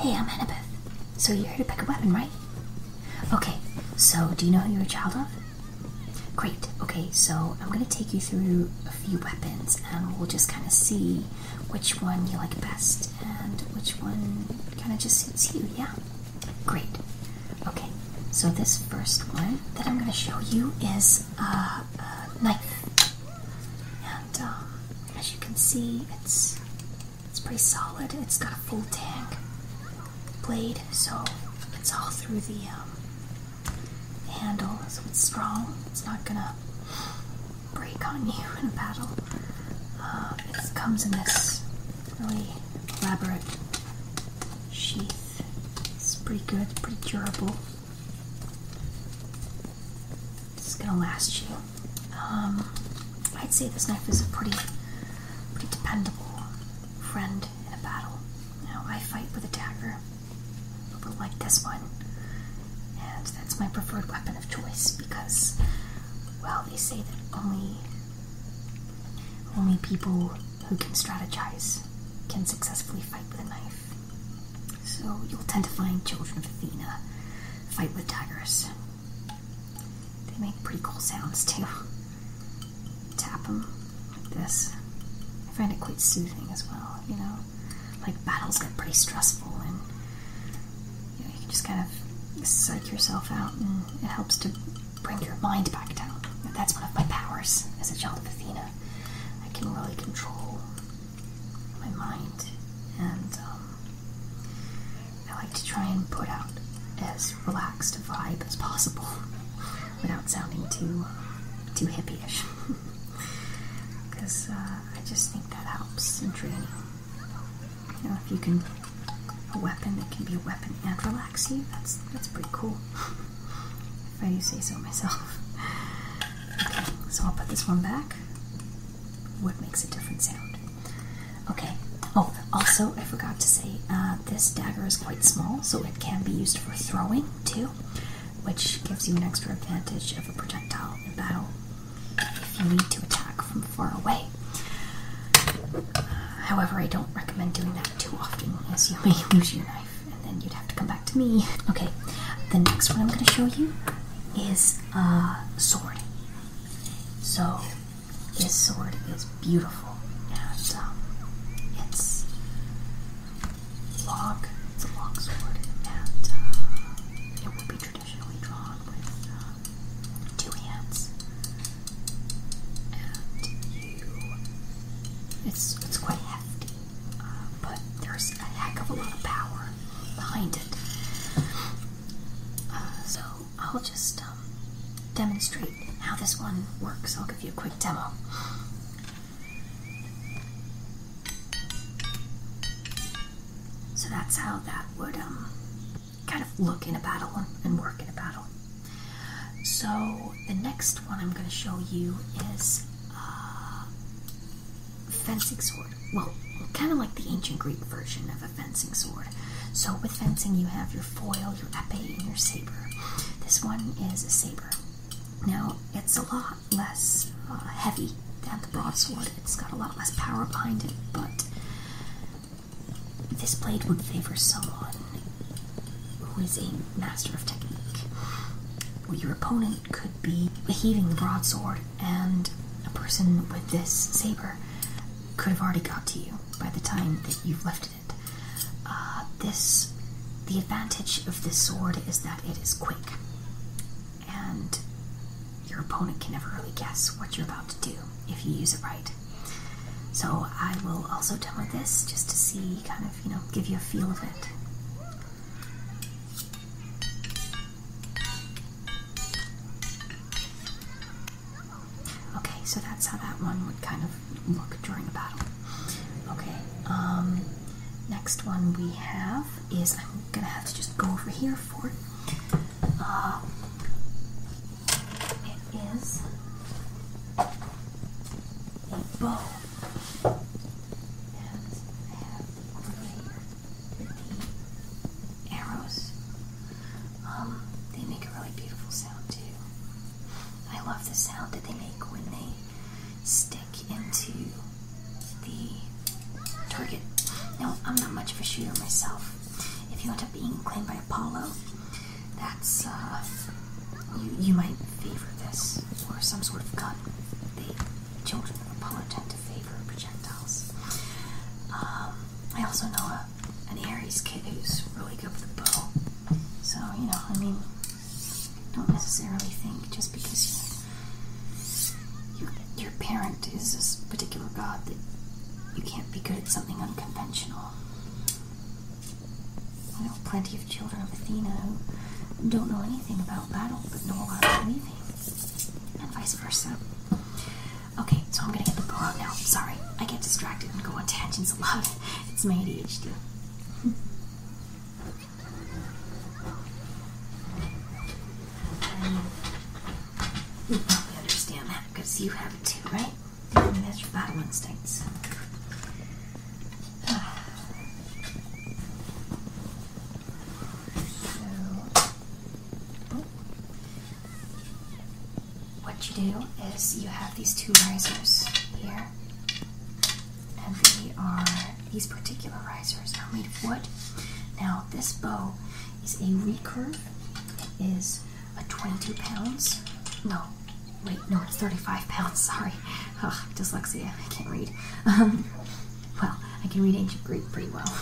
Hey, I'm Annabeth. So you're here to pick a weapon, right? Okay, so do you know who you're a child of? Great. Okay, so I'm to take you through a few weapons and we'll just kind of see which one you like best and which one kind of just suits you, yeah? Great. Okay, so this first one that I'm to show you is a, a knife. And um, as you can see, it's it's pretty solid. It's got a full tang blade, so it's all through the um, handle, so it's strong. It's not gonna break on you in a battle. Uh, it comes in this really elaborate sheath. It's pretty good, pretty durable. It's gonna last you. Um, I'd say this knife is a pretty, pretty dependable friend in a battle. Now I fight with a dagger, but like this one, and that's my preferred weapon of choice because, well, they say that only only people who can strategize can successfully fight with a knife. So you'll tend to find children of Athena fight with daggers. They make pretty cool sounds too. Tap them like this. I find it quite soothing as well, you know? Like battles get pretty stressful and you know, you can just kind of psych yourself out and it helps to bring your mind back down. That's one of my powers as a child of Athena. I can really control my mind and um, I like to try and put out as relaxed a vibe as possible without sounding too too hippie-ish. Because uh, I just think that helps in training. You know, if you can a weapon that can be a weapon and relax you, that's that's pretty cool. if I do say so myself. Okay, so I'll put this one back. Wood makes a different sound. Okay. Oh, also, I forgot to say, uh, this dagger is quite small, so it can be used for throwing too, which gives you an extra advantage of a projectile in battle if you need to attack from far away. However, I don't recommend doing that too often, you may lose your knife, and then you'd have to come back to me. Okay, the next one I'm going to show you is a sword. So, this sword is beautiful, and um, it's long. It's a long sword, and uh, it would be traditionally drawn with uh, two hands. And you, it's it's quite hefty, uh, but there's a heck of a lot of power behind it. Uh, so I'll just um, demonstrate how this works. I'll give you a quick demo. So that's how that would um, kind of look in a battle and work in a battle. So the next one I'm going to show you is uh, fencing sword. Well, kind of like the ancient Greek version of a fencing sword. So with fencing, you have your foil, your epee, and your saber. This one is a saber. Now, it's a lot less uh, heavy than the broadsword. It's got a lot less power behind it, but this blade would favor someone who is a master of technique. Well, your opponent could be heaving the broadsword, and a person with this saber could have already got to you by the time that you've lifted it. Uh, this, the advantage of this sword is that it is quick, and your opponent can never really guess what you're about to do if you use it right. So I will also demo this just to see, kind of, you know, give you a feel of it. Okay, so that's how that one would kind of look during a battle. Okay, um, next one we have is I'm gonna have to just go over here for it. Uh, it is a bow. And I have over here with the arrows. Um, they make a really beautiful sound too. I love the sound that they make when they stick into the target. Now, I'm not much of a shooter myself. If if you end up being claimed by Apollo, that's uh, you, you might favor this or some sort of gun. The children of Apollo tend to favor projectiles. Um, I also know a, an Ares kid who's really good with a bow. So you know, I mean, don't necessarily think just because you, your your parent is this particular god that you can't be good at something unconventional. I know plenty of children of Athena who don't know anything about battle but know a lot of weaving, and vice versa. Okay, so I'm gonna get the bow out now. Sorry, I get distracted and go on tangents a lot. It's my ADHD. You probably understand that because you have it too, right? I mean, that's your battle instincts. So, oh. You do is you have these two risers here, and they are these particular risers are made of wood. Now, this bow is a recurve. It is a 22 pounds. No, wait, no, it's 35 pounds. Sorry, Ugh, dyslexia. I can't read. Um, well, I can read ancient Greek pretty well.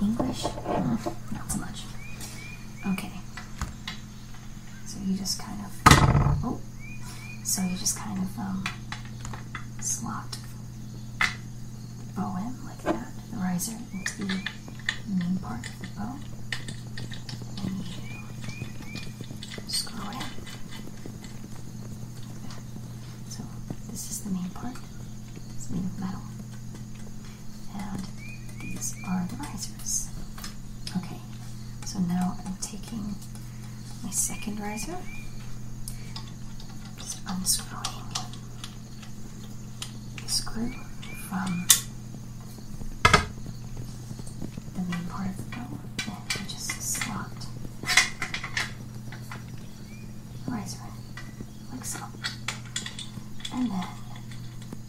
English, Mm, not so much. Okay. So you just kind of so you just kind of um, slot the bow in like that, the riser into the main part of the bow, and you screw it. So this is the main part. It's made of metal. And these are the risers. Okay, so now I'm taking my second riser, unscrewing the screw from the main part of the bow, and I just slot riser in, like so. And then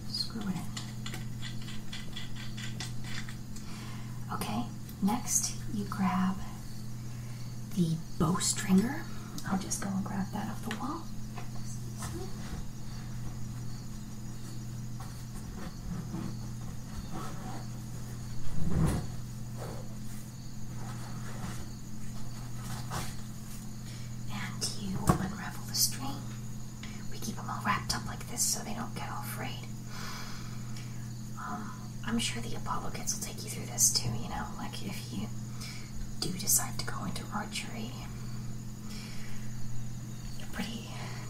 screw it in. Okay, next you grab the bow stringer. I'll just go and grab that off the wall. And you unravel the string. We keep them all wrapped up like this so they don't get all frayed. Um, I'm sure the Apollo kids will take you through this too, you know, like if you do decide to go into archery pretty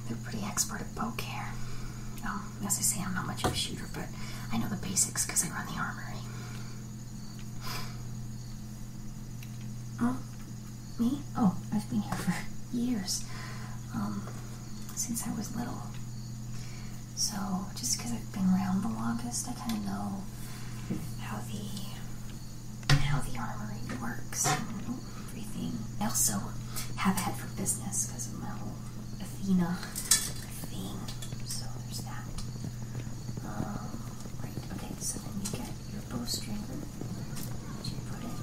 they're pretty expert at bow care. Um, as I say, I'm not much of a shooter, but I know the basics because I run the armory. Oh, me? Oh, I've been here for years. Um, since I was little. So, just because I've been around the longest, I kind of know how the how the armory works and everything. I also have a head for business because of my whole Athena thing. So there's that. Um, right. Okay. So then you get your bowstring. You put it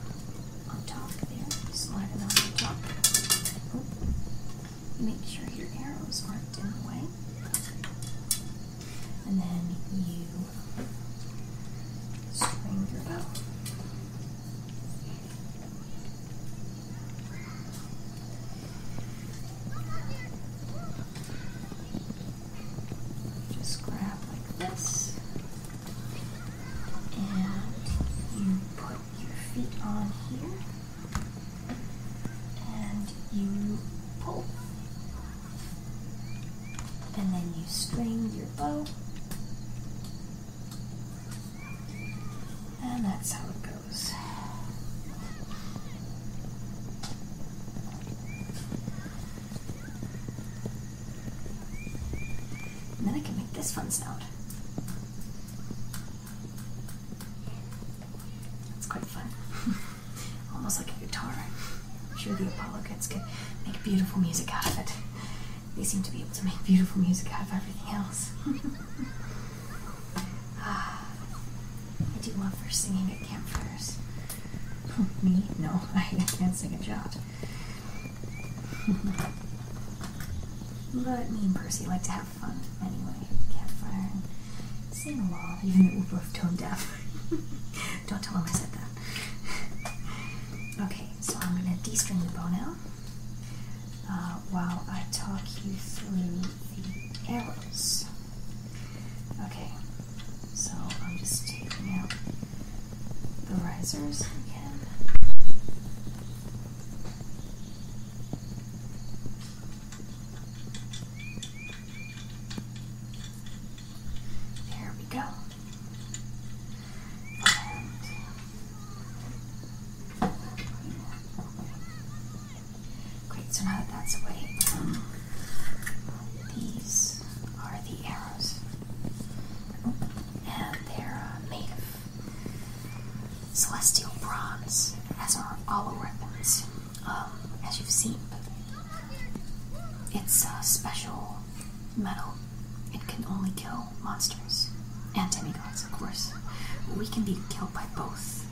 on top there. Slide it on the top. Oh. Make sure your arrows aren't in the way. And then you string your bow. Just grab like this. And you put your feet on here. And you pull. And then you string your bow. And that's how it goes. And then I can make this fun sound. It's quite fun. Almost like a guitar. I'm sure the Apollo kids could make beautiful music out of it. They seem to be able to make beautiful music out of everything else. Love their singing at campfires. Me? No, I can't sing a jot. but me and Percy like to have fun anyway. Campfire and sing along, even though we're both tone deaf. Don't tell him I said that. okay, so I'm to de-string the bow now uh, while I talk you through the arrows. Okay, so I'm just taking out the risers again. There we go. Great, so now that that's away, um, these are the arrows. And they're uh, made of celestial bronze, as are all our weapons, um, as you've seen. It's a special metal. It can only kill monsters and demigods, of course. We can be killed by both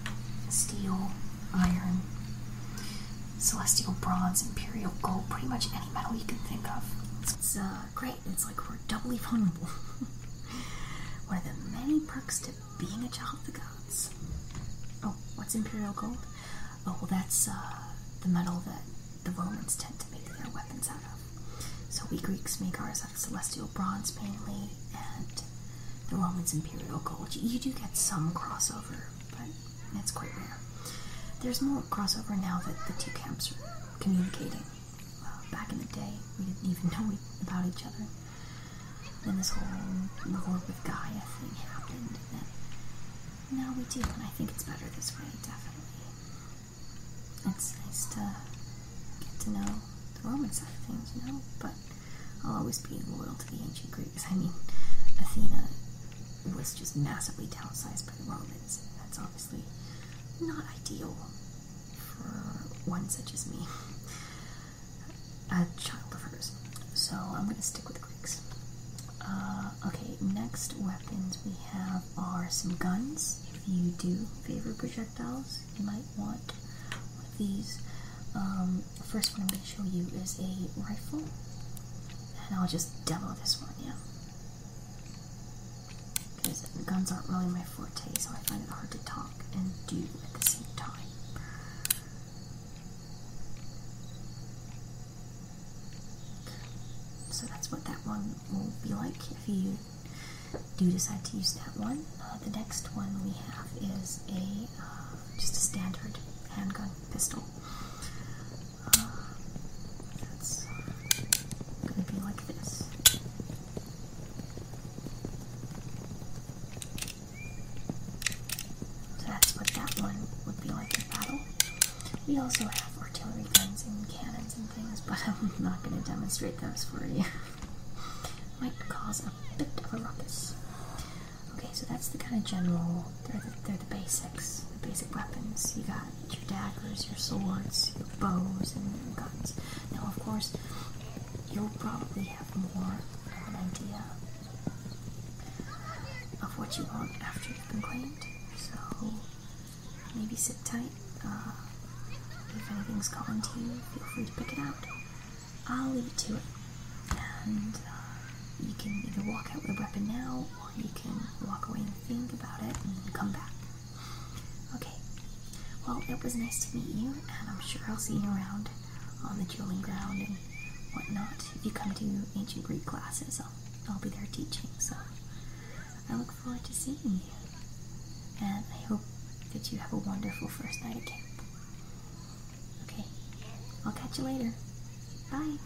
steel, iron, celestial bronze, imperial gold, pretty much any metal you can think of. It's uh, great. It's like we're doubly vulnerable. One of the many perks to being a child of the gods. Oh, what's imperial gold? Oh, well, that's uh, the metal that the Romans tend to make their weapons out of. So we Greeks make ours out of celestial bronze mainly, and the Romans imperial gold. You, you do get some crossover, but it's quite rare. There's more crossover now that the two camps are communicating. Uh, back in the day, we didn't even know about each other. Then this whole war with Gaia thing happened, and then now we do, and I think it's better this way, definitely. It's nice to get to know the Roman side of things, you know, but I'll always be loyal to the ancient Greeks. I mean, Athena was just massively downsized by the Romans. That's obviously not ideal for one such as me, a child of hers. So I'm going to stick with the Greeks. Uh, okay, next weapons we have are some guns. If you do favor projectiles, you might want one of these. Um, first one I'm going to show you is a rifle, and I'll just demo this one, yeah. Because guns aren't really my forte, so I find it hard to talk and do at the same time. So that's what that one will be like if you do decide to use that one. Uh, the next one we have is a uh, just a standard handgun pistol. Uh, that's going to be like this. So that's what that one would be like in battle. We also have artillery guns and cannons and things, but I'm not going to demonstrate those for you. Might cause a bit of a ruckus. Okay, so that's the kind of general. They're the, they're the basics, the basic weapons. You got your daggers, your swords, your bows, and your guns. Now, of course, you'll probably have more of an idea of what you want after you've been claimed. So maybe sit tight. Uh, if anything's calling to you, feel free to pick it out. I'll leave it to it. And uh, you can either walk out with a weapon now, or you can walk away and think about it and come back. Okay. Well, it was nice to meet you, and I'm sure I'll see you around on the dueling ground and whatnot. If you come to ancient Greek classes, I'll, I'll be there teaching, so I look forward to seeing you. And I hope that you have a wonderful first night camp. I'll catch you later. Bye.